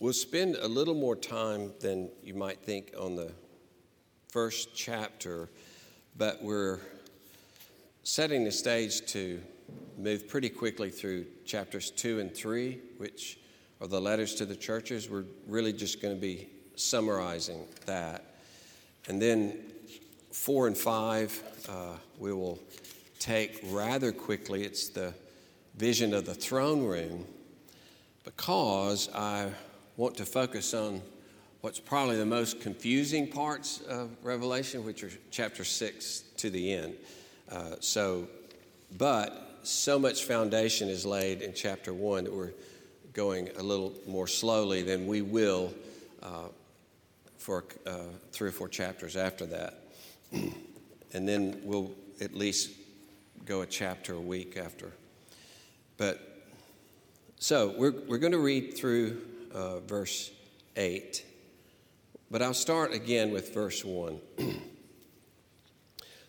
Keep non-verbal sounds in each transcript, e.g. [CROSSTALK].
We'll spend a little more time than you might think on the first chapter, but we're setting the stage to move pretty quickly through chapters two and three, which are the letters to the churches. We're really just going to be summarizing that. And then four and five, uh, we will take rather quickly. It's the vision of the throne room because I want to focus on what's probably the most confusing parts of Revelation, which are chapter 6 to the end. Uh, so, but so much foundation is laid in chapter 1 that we're going a little more slowly than we will uh, for uh, three or four chapters after that. [CLEARS THROAT] and then we'll at least go a chapter a week after. But so we're, we're going to read through uh, verse 8. But I'll start again with verse 1. [CLEARS THROAT]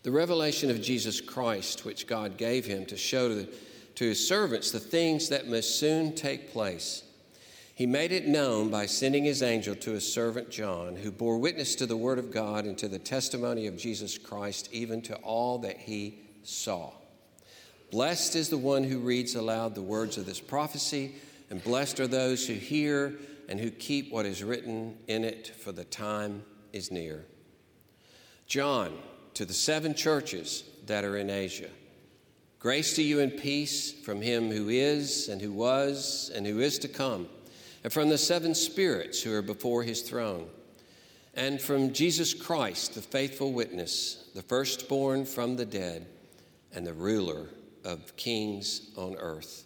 the revelation of Jesus Christ, which God gave him to show to, the, to his servants the things that must soon take place. He made it known by sending his angel to his servant John, who bore witness to the word of God and to the testimony of Jesus Christ, even to all that he saw. Blessed is the one who reads aloud the words of this prophecy and blessed are those who hear and who keep what is written in it, for the time is near. John, to the seven churches that are in Asia, grace to you and peace from him who is, and who was, and who is to come, and from the seven spirits who are before his throne, and from Jesus Christ, the faithful witness, the firstborn from the dead, and the ruler of kings on earth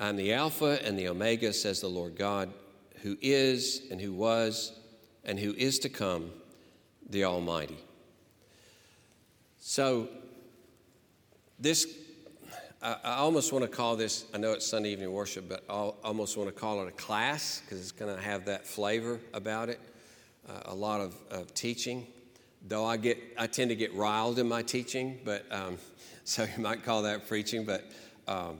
I am the Alpha and the Omega, says the Lord God, who is and who was and who is to come, the Almighty. So, this, I, I almost want to call this, I know it's Sunday evening worship, but I almost want to call it a class because it's going to have that flavor about it. Uh, a lot of, of, teaching, though I get, I tend to get riled in my teaching, but um, [LAUGHS] so you might call that preaching, but um,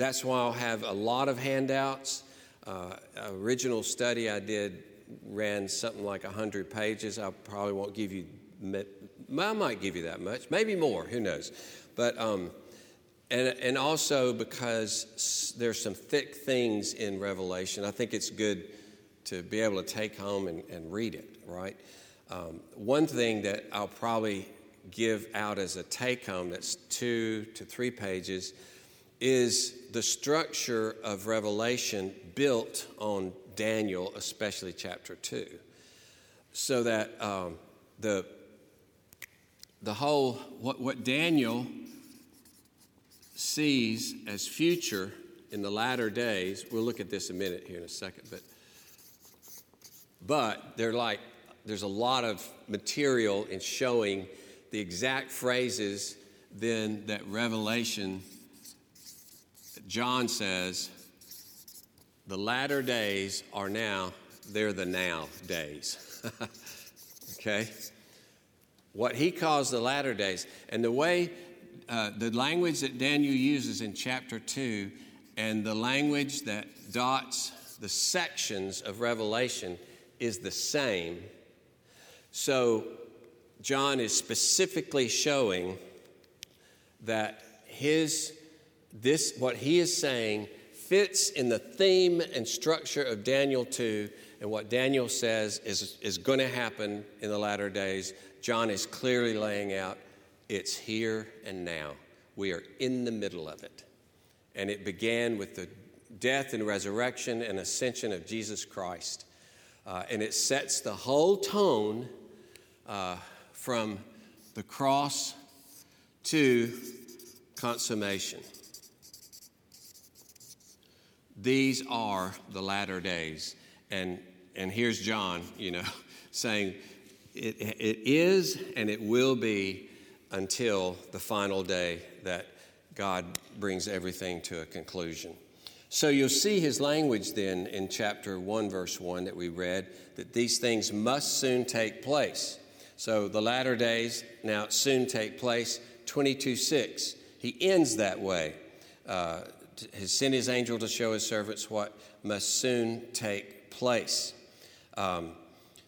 that's why I'll have a lot of handouts. Uh, original study I did ran something like 100 pages. I probably won't give you, I might give you that much, maybe more, who knows. But, um, and, and also because there's some thick things in Revelation, I think it's good to be able to take home and, and read it, right? Um, one thing that I'll probably give out as a take home that's two to three pages is the structure of Revelation built on Daniel, especially chapter 2. So that um, the, the whole, what, what Daniel sees as future in the latter days, we'll look at this a minute here in a second, but, but they're like, there's a lot of material in showing the exact phrases then that Revelation John says, the latter days are now, they're the now days. [LAUGHS] okay? What he calls the latter days. And the way, uh, the language that Daniel uses in chapter 2 and the language that dots the sections of Revelation is the same. So, John is specifically showing that his this, what he is saying, fits in the theme and structure of Daniel 2 and what Daniel says is, is going to happen in the latter days. John is clearly laying out it's here and now. We are in the middle of it. And it began with the death and resurrection and ascension of Jesus Christ. Uh, and it sets the whole tone uh, from the cross to consummation. These are the latter days. And and here's John, you know, [LAUGHS] saying, it, it is and it will be until the final day that God brings everything to a conclusion. So you'll see his language then in chapter 1, verse 1 that we read, that these things must soon take place. So the latter days now soon take place, 22 6. He ends that way. Uh, has sent his angel to show his servants what must soon take place. Um,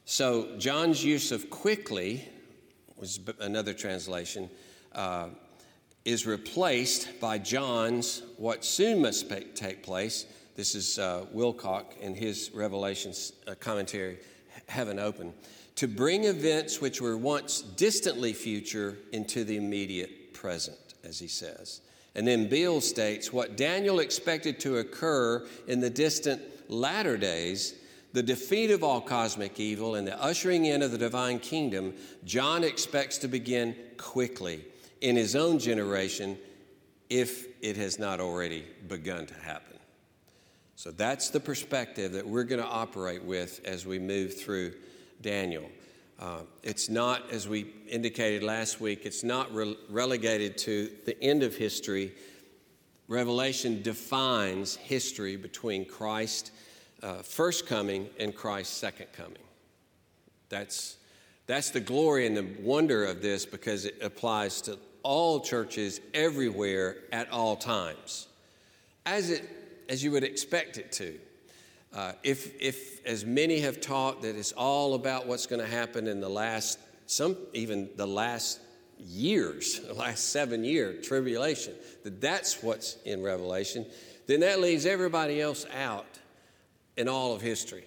so John's use of quickly was another translation. Uh, is replaced by John's what soon must take place. This is uh, Wilcock in his Revelation uh, commentary, Heaven Open, to bring events which were once distantly future into the immediate present, as he says. And then Beale states what Daniel expected to occur in the distant latter days, the defeat of all cosmic evil and the ushering in of the divine kingdom, John expects to begin quickly in his own generation if it has not already begun to happen. So that's the perspective that we're going to operate with as we move through Daniel. Uh, it's not, as we indicated last week, it's not re- relegated to the end of history. Revelation defines history between Christ's uh, first coming and Christ's second coming. That's, that's the glory and the wonder of this because it applies to all churches everywhere at all times, as, it, as you would expect it to. Uh, if, if, as many have taught, that it's all about what's going to happen in the last, some even the last years, [LAUGHS] the last seven year tribulation, that that's what's in Revelation, then that leaves everybody else out in all of history.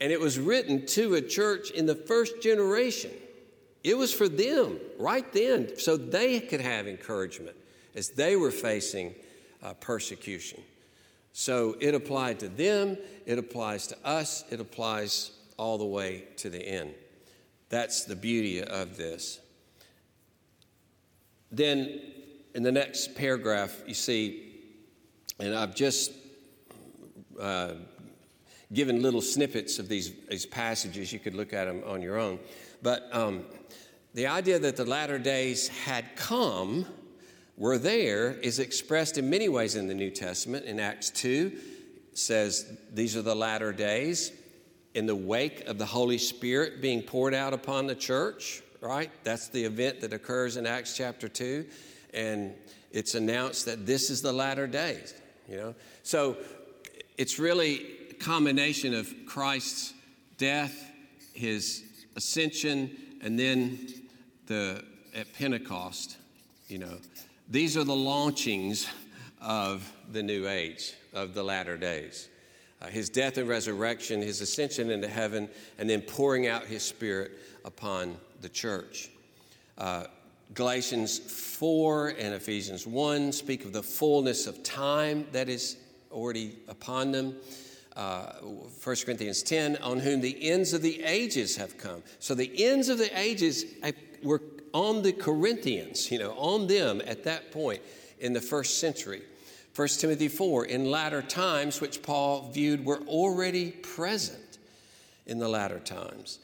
And it was written to a church in the first generation. It was for them right then, so they could have encouragement as they were facing uh, persecution. So it applied to them, it applies to us, it applies all the way to the end. That's the beauty of this. Then in the next paragraph, you see, and I've just uh, given little snippets of these, these passages. You could look at them on your own. But um, the idea that the latter days had come, were there, is expressed in many ways in the New Testament. In Acts 2, says these are the latter days in the wake of the Holy Spirit being poured out upon the church, right? That's the event that occurs in Acts chapter 2. And it's announced that this is the latter days, you know? So it's really a combination of Christ's death, his ascension, and then the at Pentecost, you know, these are the launchings of the new age, of the latter days. Uh, his death and resurrection, his ascension into heaven, and then pouring out his spirit upon the church. Uh, Galatians 4 and Ephesians 1 speak of the fullness of time that is already upon them uh, 1 Corinthians 10, on whom the ends of the ages have come. So the ends of the ages were on the Corinthians, you know, on them at that point in the first century. 1 Timothy 4, in latter times, which Paul viewed were already present in the latter times.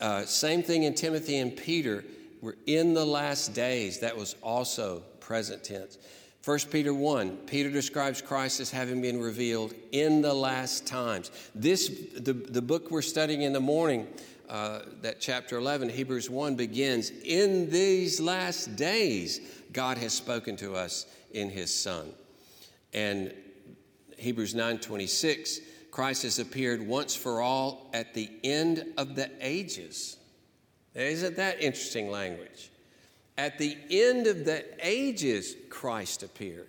Uh, same thing in Timothy and Peter, we're in the last days. That was also present tense. 1 Peter 1, Peter describes Christ as having been revealed in the last times. This, the, the book we're studying in the morning, uh, that chapter 11, Hebrews 1, begins In these last days, God has spoken to us in his Son. And Hebrews 9 26, Christ has appeared once for all at the end of the ages. Isn't that interesting language? At the end of the ages, Christ appeared.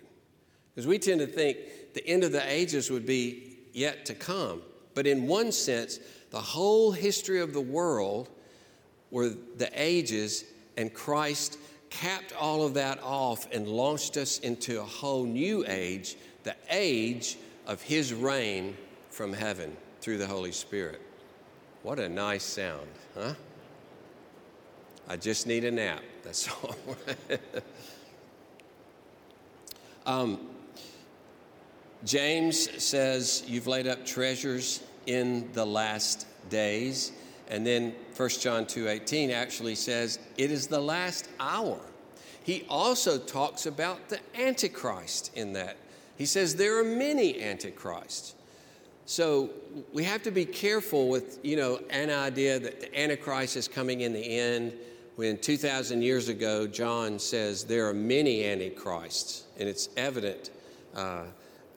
Because we tend to think the end of the ages would be yet to come. But in one sense, the whole history of the world were the ages, and Christ capped all of that off and launched us into a whole new age, the age of his reign from heaven through the Holy Spirit. What a nice sound, huh? I just need a nap. That's [LAUGHS] all. um, James says, You've laid up treasures in the last days. And then 1 John 2:18 actually says it is the last hour. He also talks about the antichrist in that. He says there are many antichrists. So we have to be careful with, you know, an idea that the antichrist is coming in the end when 2,000 years ago, John says there are many antichrists, and it's evident uh,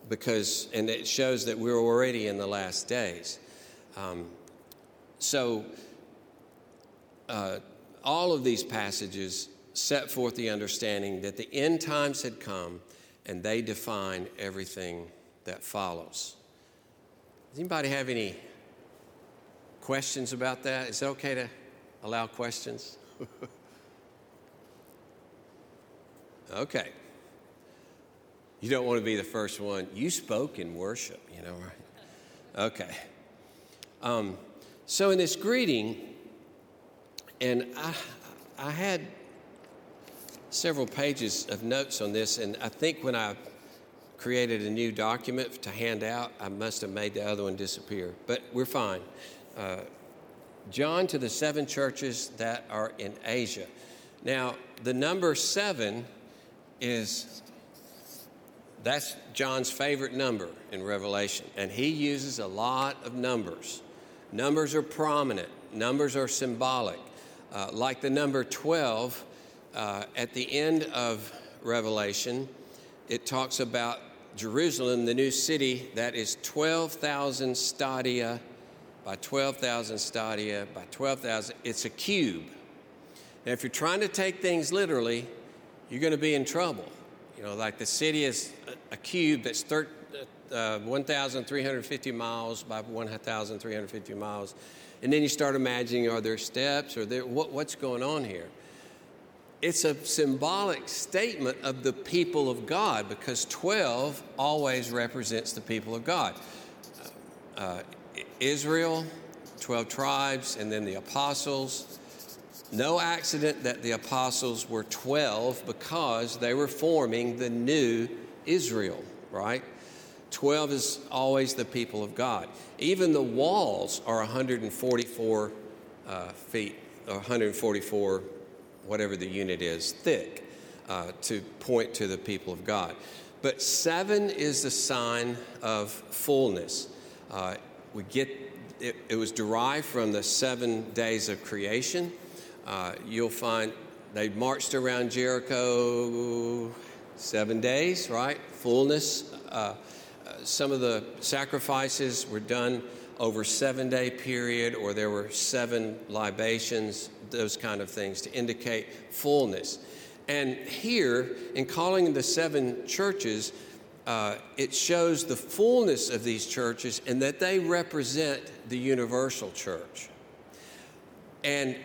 because, and it shows that we're already in the last days. Um, so, uh, all of these passages set forth the understanding that the end times had come and they define everything that follows. Does anybody have any questions about that? Is it okay to allow questions? [LAUGHS] okay. You don't want to be the first one. You spoke in worship, you know, right? Okay. Um, so in this greeting, and I, I had several pages of notes on this, and I think when I created a new document to hand out, I must have made the other one disappear, but we're fine. Uh, John to the seven churches that are in Asia. Now, the number seven is that's John's favorite number in Revelation, and he uses a lot of numbers. Numbers are prominent, numbers are symbolic. Uh, like the number 12 uh, at the end of Revelation, it talks about Jerusalem, the new city, that is 12,000 stadia by 12,000 stadia by 12,000. It's a cube. Now, if you're trying to take things literally, you're going to be in trouble. You know, like the city is a, cube that's thir- uh, 1,350 miles by 1,350 miles. And then you start imagining are there steps or there, what, what's going on here? It's a symbolic statement of the people of God because 12 always represents the people of God. Uh, Israel, 12 tribes, and then the apostles. No accident that the apostles were 12 because they were forming the new Israel, right? 12 is always the people of God. Even the walls are 144 uh, feet, or 144, whatever the unit is, thick uh, to point to the people of God. But seven is the sign of fullness. Uh, we get it, it, was derived from the seven days of creation. Uh, you'll find they marched around Jericho seven days, right? Fullness. Uh, some of the sacrifices were done over seven day period or there were seven libations those kind of things to indicate fullness and here in calling the seven churches uh, it shows the fullness of these churches and that they represent the universal church and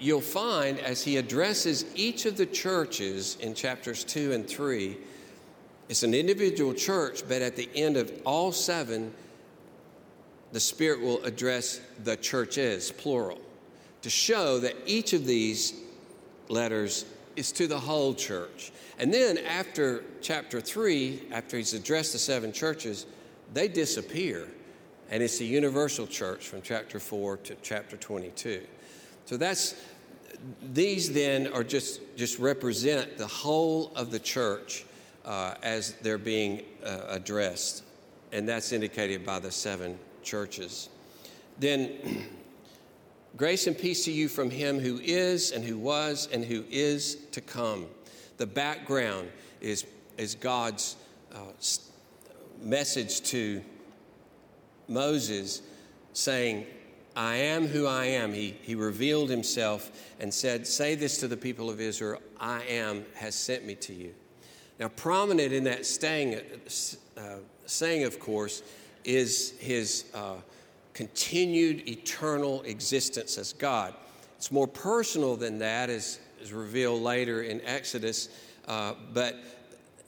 you'll find as he addresses each of the churches in chapters 2 and 3 it's an individual church, but at the end of all seven, the Spirit will address the churches, plural, to show that each of these letters is to the whole church. And then after chapter three, after he's addressed the seven churches, they disappear. And it's the universal church from chapter four to chapter 22. So that's, these then are just, just represent the whole of the church uh, as they're being uh, addressed. And that's indicated by the seven churches. Then, [CLEARS THROAT] grace and peace to you from him who is, and who was, and who is to come. The background is, is God's uh, message to Moses saying, I am who I am. He, he revealed himself and said, Say this to the people of Israel I am has sent me to you. Now, prominent in that staying, uh, saying, of course, is his uh, continued eternal existence as God. It's more personal than that, as is revealed later in Exodus, uh, but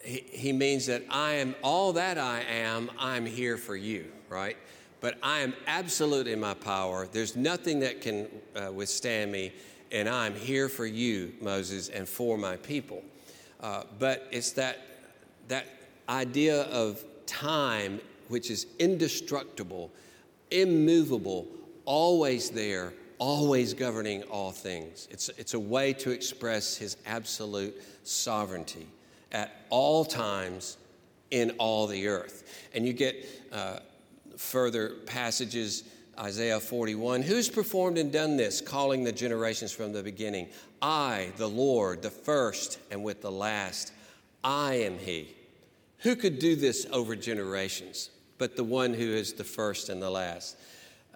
he, he means that I am all that I am, I'm here for you, right? But I am absolute in my power. There's nothing that can uh, withstand me, and I'm here for you, Moses, and for my people. Uh, but it's that, that idea of time which is indestructible, immovable, always there, always governing all things. It's, it's a way to express his absolute sovereignty at all times in all the earth. And you get uh, further passages, Isaiah 41 Who's performed and done this, calling the generations from the beginning? I, the Lord, the first and with the last. I am He. Who could do this over generations but the one who is the first and the last?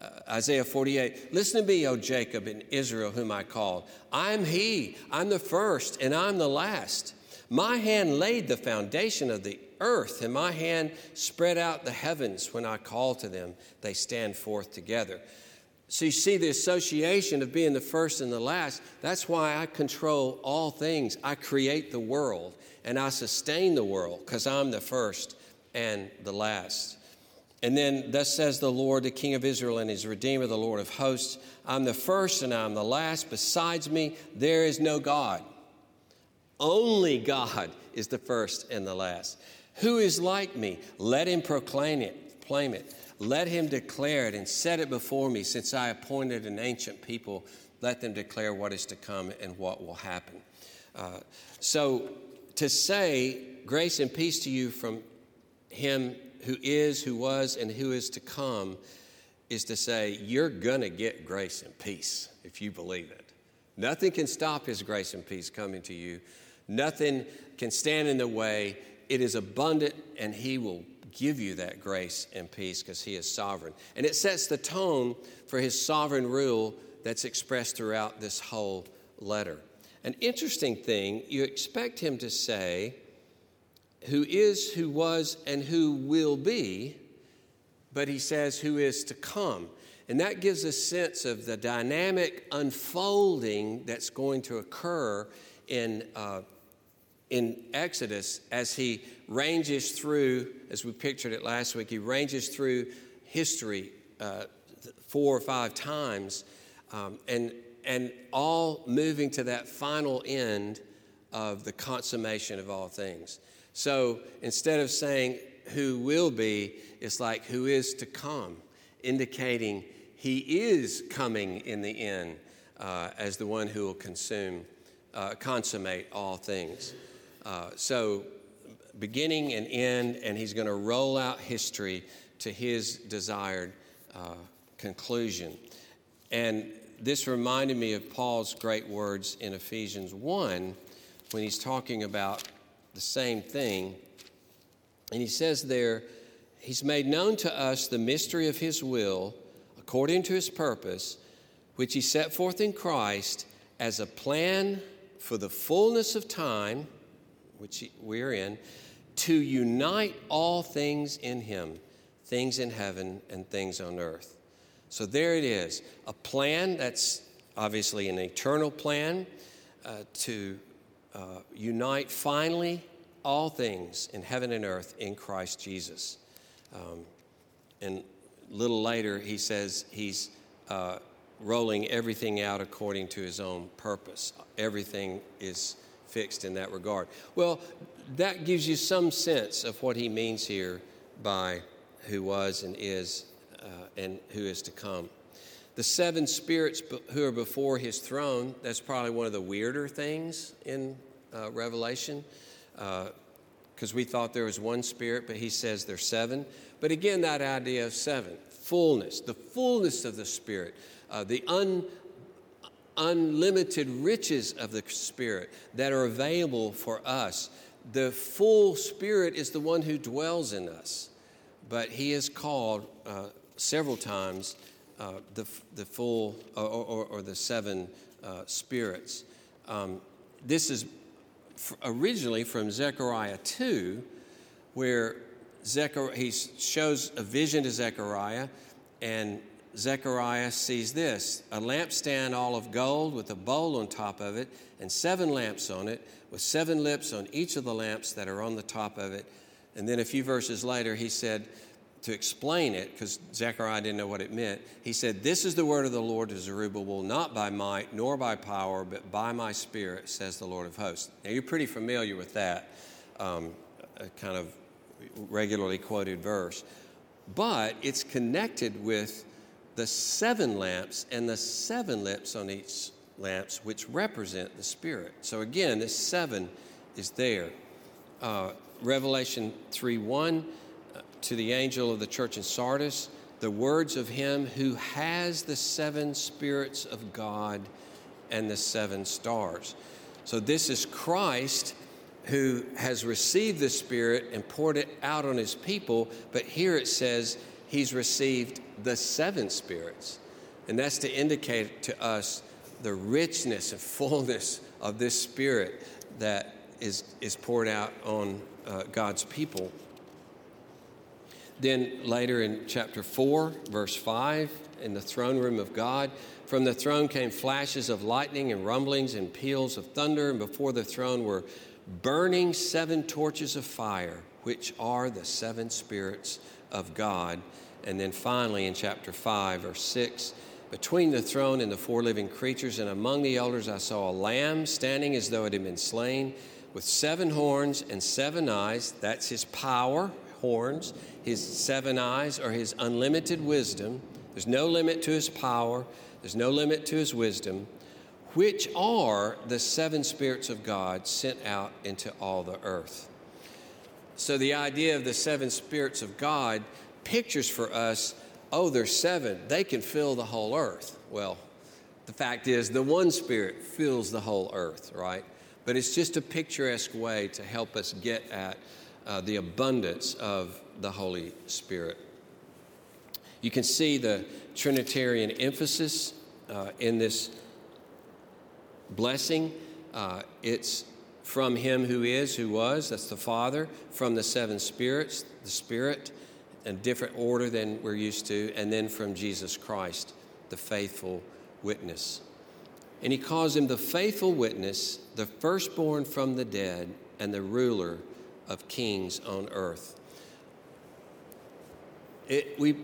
Uh, Isaiah 48 Listen to me, O Jacob and Israel, whom I called. I am He. I'm the first and I'm the last. My hand laid the foundation of the earth, and my hand spread out the heavens. When I call to them, they stand forth together. So you see the association of being the first and the last. That's why I control all things. I create the world and I sustain the world because I'm the first and the last. And then, thus says the Lord, the King of Israel and his Redeemer, the Lord of hosts I'm the first and I'm the last. Besides me, there is no God. Only God is the first and the last. Who is like me? Let him proclaim it, proclaim it. Let him declare it and set it before me. Since I appointed an ancient people, let them declare what is to come and what will happen. Uh, so to say grace and peace to you from him who is, who was, and who is to come is to say you're going to get grace and peace if you believe it. Nothing can stop his grace and peace coming to you. Nothing can stand in the way it is abundant, and He will give you that grace and peace because He is sovereign. And it sets the tone for His sovereign rule that's expressed throughout this whole letter. An interesting thing, you expect Him to say, who is, who was, and who will be, but He says, who is to come. And that gives a sense of the dynamic unfolding that's going to occur in uh, in Exodus as he ranges through, as we pictured it last week, he ranges through history uh, four or five times, um, and, and all moving to that final end of the consummation of all things. So instead of saying who will be, it's like who is to come, indicating he is coming in the end uh, as the one who will consume, uh, consummate all things. Uh, so, beginning and end, and he's going to roll out history to his desired uh, conclusion. And this reminded me of Paul's great words in Ephesians 1 when he's talking about the same thing. And he says there, He's made known to us the mystery of His will according to His purpose, which He set forth in Christ as a plan for the fullness of time which we're in, to unite all things in Him, things in heaven and things on earth. So there it is a plan that's obviously an eternal plan uh, to uh, unite finally all things in heaven and earth in Christ Jesus. Um, and a little later, he says he's uh, rolling everything out according to his own purpose. Everything is fixed in that regard. Well, that gives you some sense of what he means here by who was and is uh, and who is to come. The seven spirits who are before his throne, that's probably one of the weirder things in uh, Revelation because uh, we thought there was one spirit, but he says there's seven. But again, that idea of seven fullness, the fullness of the spirit, uh, the un, unlimited riches of the Spirit that are available for us. The full Spirit is the one who dwells in us, but He is called uh, several times uh, the, the full or, or, or the seven uh, spirits. Um, this is originally from Zechariah 2, where Zechariah, he shows a vision to Zechariah, and Zechariah sees this a lampstand all of gold with a bowl on top of it, and seven lamps on it, with seven lips on each of the lamps that are on the top of it. And then a few verses later, he said, to explain it, because Zechariah didn't know what it meant, he said, This is the word of the Lord to Zerubbabel, not by might nor by power, but by my spirit, says the Lord of hosts. Now, you're pretty familiar with that um, kind of regularly quoted verse, but it's connected with the seven lamps and the seven lips on each lamps, which represent the Spirit. So again, this seven is there. Uh, Revelation 3 1 uh, to the angel of the church in Sardis, the words of him who has the seven spirits of God and the seven stars. So this is Christ who has received the Spirit and poured it out on his people, but here it says he's received the seven spirits. And that's to indicate to us the richness and fullness of this Spirit that is, is poured out on uh, God's people. Then later in chapter 4, verse 5, in the throne room of God, from the throne came flashes of lightning and rumblings and peals of thunder, and before the throne were burning seven torches of fire, which are the seven spirits of God. And then finally in chapter 5, verse 6, between the throne and the four living creatures, and among the elders, I saw a lamb standing as though it had been slain, with seven horns and seven eyes. That's his power, horns. His seven eyes are his unlimited wisdom. There's no limit to his power, there's no limit to his wisdom, which are the seven spirits of God sent out into all the earth. So the idea of the seven spirits of God pictures for us oh, there's seven, they can fill the whole earth. Well, the fact is, the one Spirit fills the whole earth, right? But it's just a picturesque way to help us get at uh, the abundance of the Holy Spirit. You can see the Trinitarian emphasis uh, in this blessing. Uh, it's from Him who is, who was, that's the Father, from the seven spirits, the Spirit, a different order than we're used to, and then from Jesus Christ, the faithful witness. And he calls him the faithful witness, the firstborn from the dead, and the ruler of kings on earth. It, we,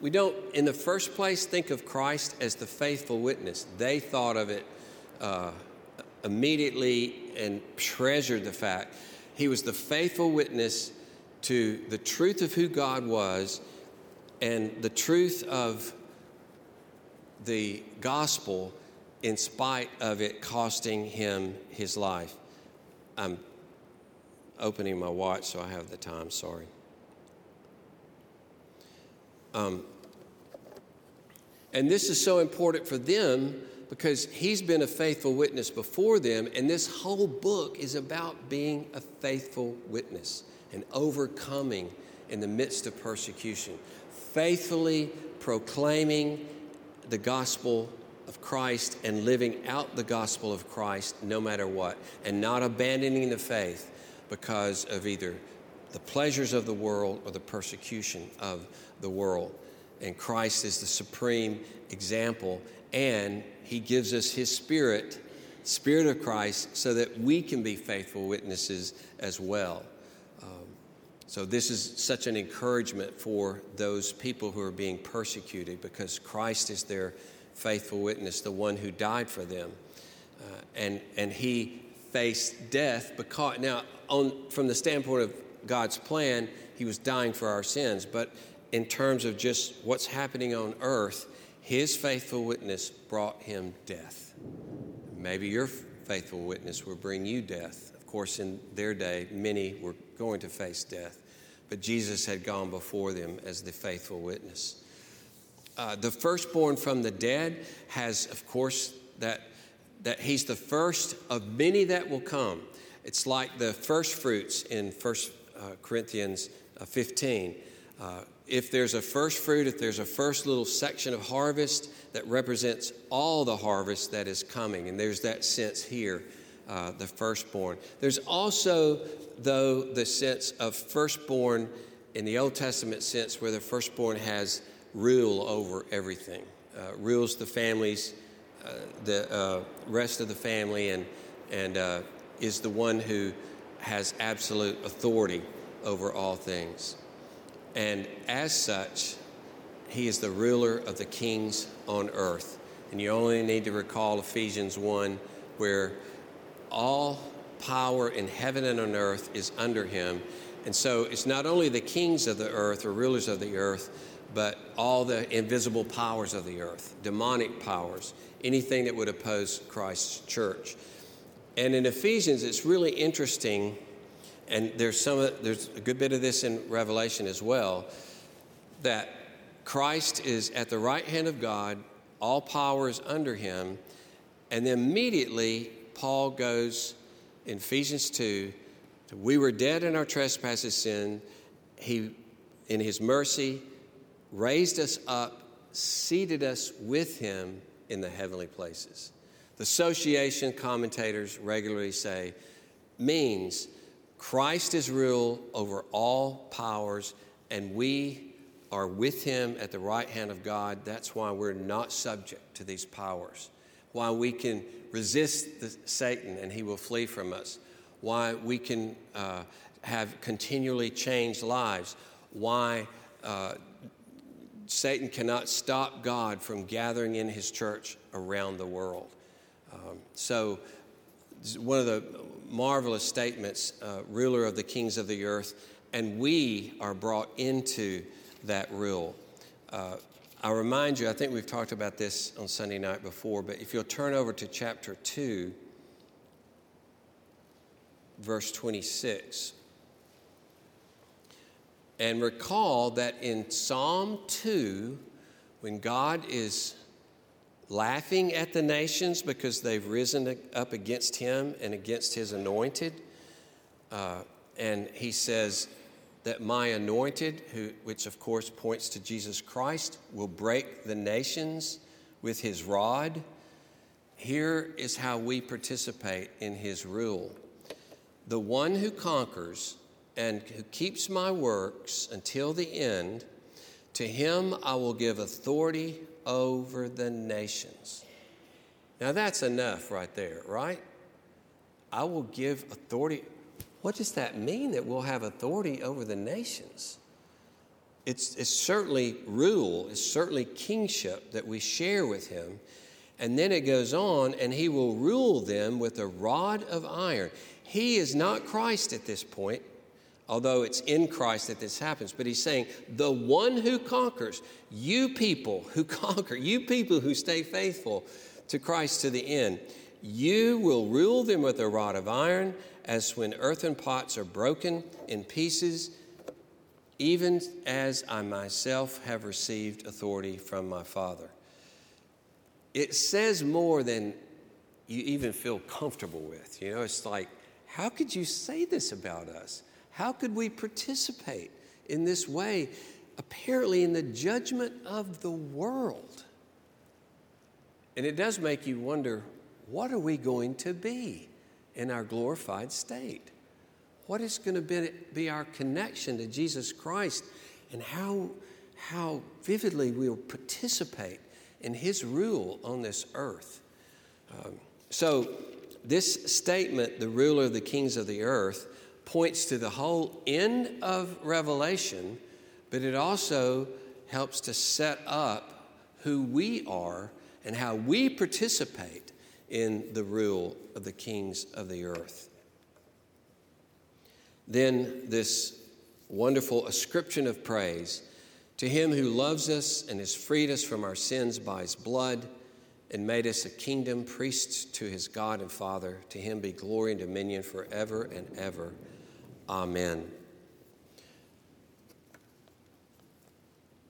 we don't, in the first place, think of Christ as the faithful witness. They thought of it uh, immediately and treasured the fact he was the faithful witness to the truth of who God was and the truth of the gospel in spite of it costing him his life. I'm opening my watch so I have the time, sorry. Um, and this is so important for them because he's been a faithful witness before them, and this whole book is about being a faithful witness and overcoming in the midst of persecution, faithfully proclaiming the gospel of Christ and living out the gospel of Christ no matter what, and not abandoning the faith because of either the pleasures of the world or the persecution of the world. And Christ is the supreme example, and He gives us His Spirit, Spirit of Christ, so that we can be faithful witnesses as well. So, this is such an encouragement for those people who are being persecuted because Christ is their faithful witness, the one who died for them. Uh, and, and he faced death because, now, on, from the standpoint of God's plan, he was dying for our sins. But in terms of just what's happening on earth, his faithful witness brought him death. Maybe your faithful witness will bring you death. Of course, in their day, many were going to face death but Jesus had gone before them as the faithful witness. Uh, the firstborn from the dead has, of course, that, that he's the first of many that will come. It's like the first fruits in 1 uh, Corinthians uh, 15. Uh, if there's a first fruit, if there's a first little section of harvest that represents all the harvest that is coming, and there's that sense here, uh, the firstborn. There's also though, the sense of firstborn in the Old Testament sense, where the firstborn has rule over everything, uh, rules the families, uh, the uh, rest of the family, and, and uh, is the one who has absolute authority over all things. And as such, he is the ruler of the kings on earth. And you only need to recall Ephesians 1, where all power in heaven and on earth is under him. And so it's not only the kings of the earth or rulers of the earth, but all the invisible powers of the earth, demonic powers, anything that would oppose Christ's church. And in Ephesians, it's really interesting, and there's some there's a good bit of this in Revelation as well, that Christ is at the right hand of God, all power is under him, and then immediately Paul goes in Ephesians 2 we were dead in our trespasses sin. He in his mercy raised us up seated us with him in the heavenly places. The association commentators regularly say means christ is rule over all powers and we are with him at the right hand of god. That's why we're not subject to these powers why we can resist the, Satan and he will flee from us, why we can uh, have continually changed lives, why uh, Satan cannot stop God from gathering in his church around the world. Um, so, one of the marvelous statements, uh, ruler of the kings of the earth, and we are brought into that rule. Uh, I'll remind you, I think we've talked about this on Sunday night before, but if you'll turn over to chapter 2, verse 26, and recall that in Psalm 2, when God is laughing at the nations because they've risen up against him and against his anointed, uh, and he says, that my anointed, who, which of course points to Jesus Christ, will break the nations with his rod. Here is how we participate in his rule. The one who conquers and who keeps my works until the end, to him I will give authority over the nations. Now that's enough right there, right? I will give authority what does that mean that we'll have authority over the nations? It's, it's certainly rule, it's certainly kingship that we share with him. And then it goes on, and he will rule them with a rod of iron. He is not Christ at this point, although it's in Christ that this happens. But he's saying, the one who conquers, you people who [LAUGHS] conquer, you people who stay faithful to Christ to the end, you will rule them with a rod of iron as when earthen pots are broken in pieces, even as I myself have received authority from my Father. It says more than you even feel comfortable with. You know, it's like, how could you say this about us? How could we participate in this way, apparently in the judgment of the world? And it does make you wonder what are we going to be? in our glorified state? What is going to be, be our connection to Jesus Christ and how, how vividly we'll participate in his rule on this earth? Um, so, this statement, the ruler of the kings of the earth, points to the whole end of Revelation, but it also helps to set up who we are and how we participate in the rule of the kings of the earth. Then, this wonderful ascription of praise to him who loves us and has freed us from our sins by his blood and made us a kingdom, priests to his God and Father. To him be glory and dominion forever and ever. Amen.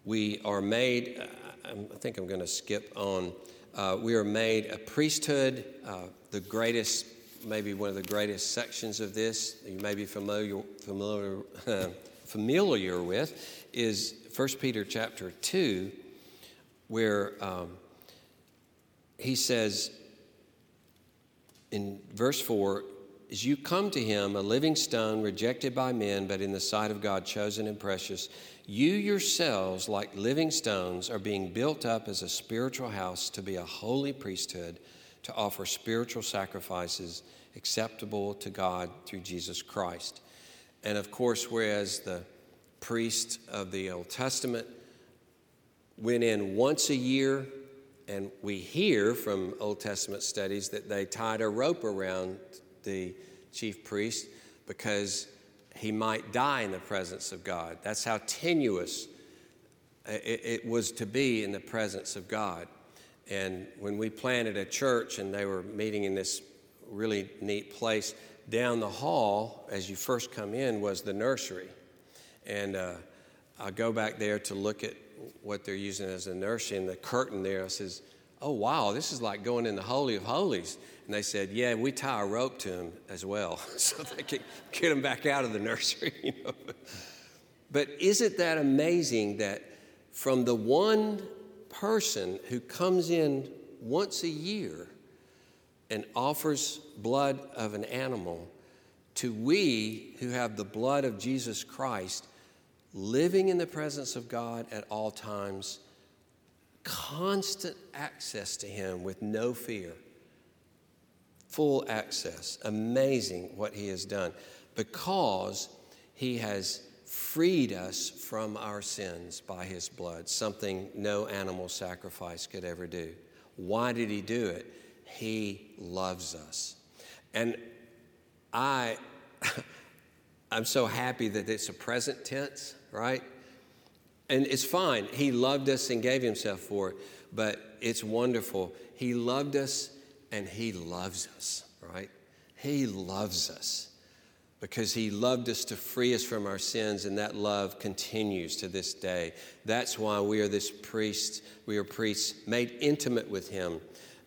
We are made, I think I'm going to skip on. Uh, we are made a priesthood, uh, the greatest, maybe one of the greatest sections of this you may be familiar, familiar, [LAUGHS] familiar with is 1 Peter chapter 2, where um, he says in verse 4 as you come to him, a living stone rejected by men, but in the sight of God chosen and precious, you yourselves, like living stones, are being built up as a spiritual house to be a holy priesthood, to offer spiritual sacrifices acceptable to God through Jesus Christ. And of course, whereas the priest of the Old Testament went in once a year, and we hear from Old Testament studies that they tied a rope around the chief priest because he might die in the presence of God. That's how tenuous it, it was to be in the presence of God. And when we planted a church and they were meeting in this really neat place, down the hall, as you first come in, was the nursery. And uh, I go back there to look at what they're using as a nursery, and the curtain there says, Oh, wow, this is like going in the Holy of Holies. And they said, Yeah, we tie a rope to him as well, [LAUGHS] so they can get him back out of the nursery. [LAUGHS] You know? But isn't that amazing that from the one person who comes in once a year and offers blood of an animal to we who have the blood of Jesus Christ living in the presence of God at all times, constant access to Him with no fear, full access. Amazing what He has done because He has freed us from our sins by His blood, something no animal sacrifice could ever do. Why did He do it? He loves us. And I. [LAUGHS] I'm so happy that it's a present tense, right? And it's fine. He loved us and gave himself for it, but it's wonderful. He loved us and he loves us, right? He loves us because he loved us to free us from our sins, and that love continues to this day. That's why we are this priest, we are priests made intimate with him,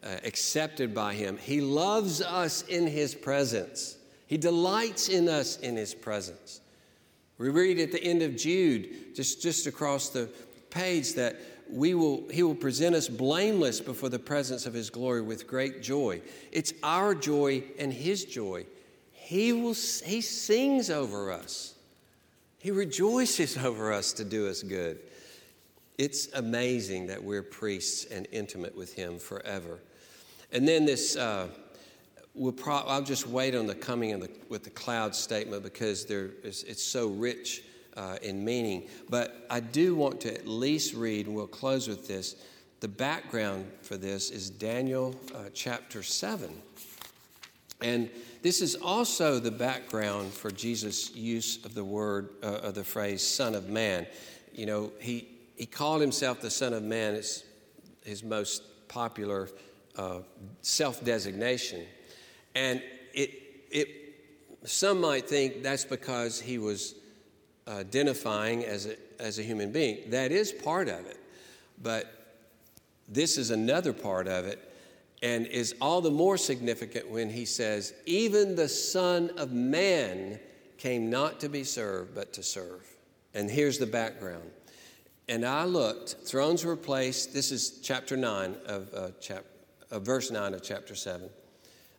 uh, accepted by him. He loves us in his presence. He delights in us in His presence. We read at the end of Jude, just, just across the page, that we will, He will present us blameless before the presence of His glory with great joy. It's our joy and His joy. He, will, he sings over us, He rejoices [LAUGHS] over us to do us good. It's amazing that we're priests and intimate with Him forever. And then this. Uh, we'll pro- I'll just wait on the coming of the, with the cloud statement because there is, it's so rich uh, in meaning. But I do want to at least read, and we'll close with this. The background for this is Daniel uh, chapter 7. And this is also the background for Jesus' use of the word, uh, of the phrase Son of Man. You know, he, he called himself the Son of Man, it's his most popular uh, self designation. And it, it, some might think that's because he was identifying as a, as a human being. That is part of it. But this is another part of it and is all the more significant when he says, Even the Son of Man came not to be served, but to serve. And here's the background. And I looked, thrones were placed. This is chapter 9 of, uh, chap, uh, verse 9 of chapter 7.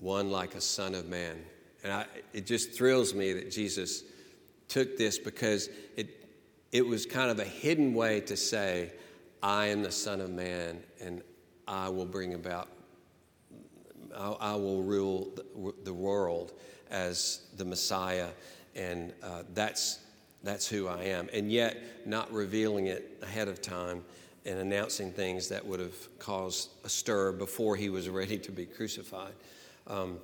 one like a son of man. And I, it just thrills me that Jesus took this because it, it was kind of a hidden way to say, I am the Son of Man and I will bring about, I, I will rule the, the, world as the Messiah. And uh, that's, that's who I am. And yet, not revealing it ahead of time and announcing things that would have caused a stir before he was ready to be crucified. Um,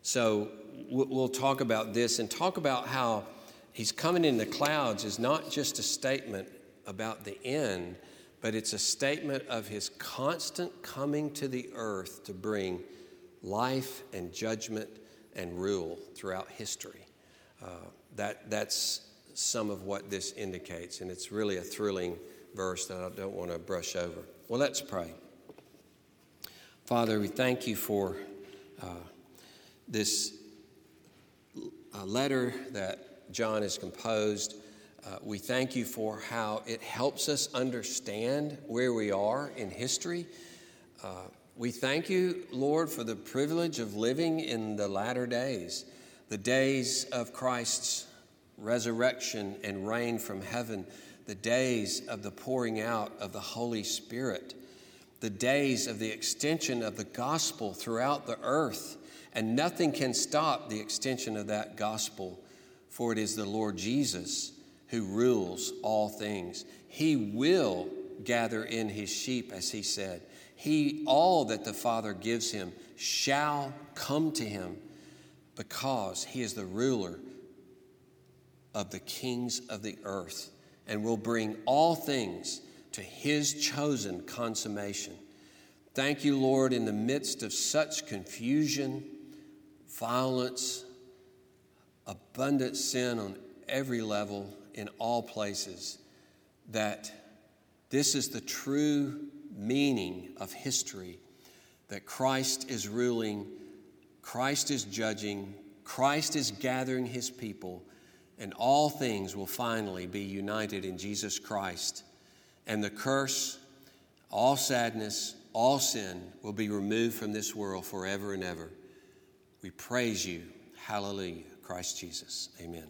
so we'll talk about this and talk about how he's coming in the clouds is not just a statement about the end, but it's a statement of his constant coming to the earth to bring life and judgment and rule throughout history. Uh, that, that's some of what this indicates, and it's really a thrilling verse that I don't want to brush over. Well, let's pray. Father, we thank you for uh, this uh, letter that John has composed. Uh, we thank you for how it helps us understand where we are in history. Uh, we thank you, Lord, for the privilege of living in the latter days, the days of Christ's resurrection and reign from heaven, the days of the pouring out of the Holy Spirit, the days of the extension of the gospel throughout the earth. And nothing can stop the extension of that gospel, for it is the Lord Jesus who rules all things. He will gather in his sheep, as he said. He, all that the Father gives him, shall come to him because he is the ruler of the kings of the earth and will bring all things to his chosen consummation. Thank you, Lord, in the midst of such confusion, violence, abundant sin on every level, in all places, that this is the true meaning of history that Christ is ruling, Christ is judging, Christ is gathering his people, and all things will finally be united in Jesus Christ. And the curse, all sadness, all sin will be removed from this world forever and ever. We praise you. Hallelujah. Christ Jesus. Amen.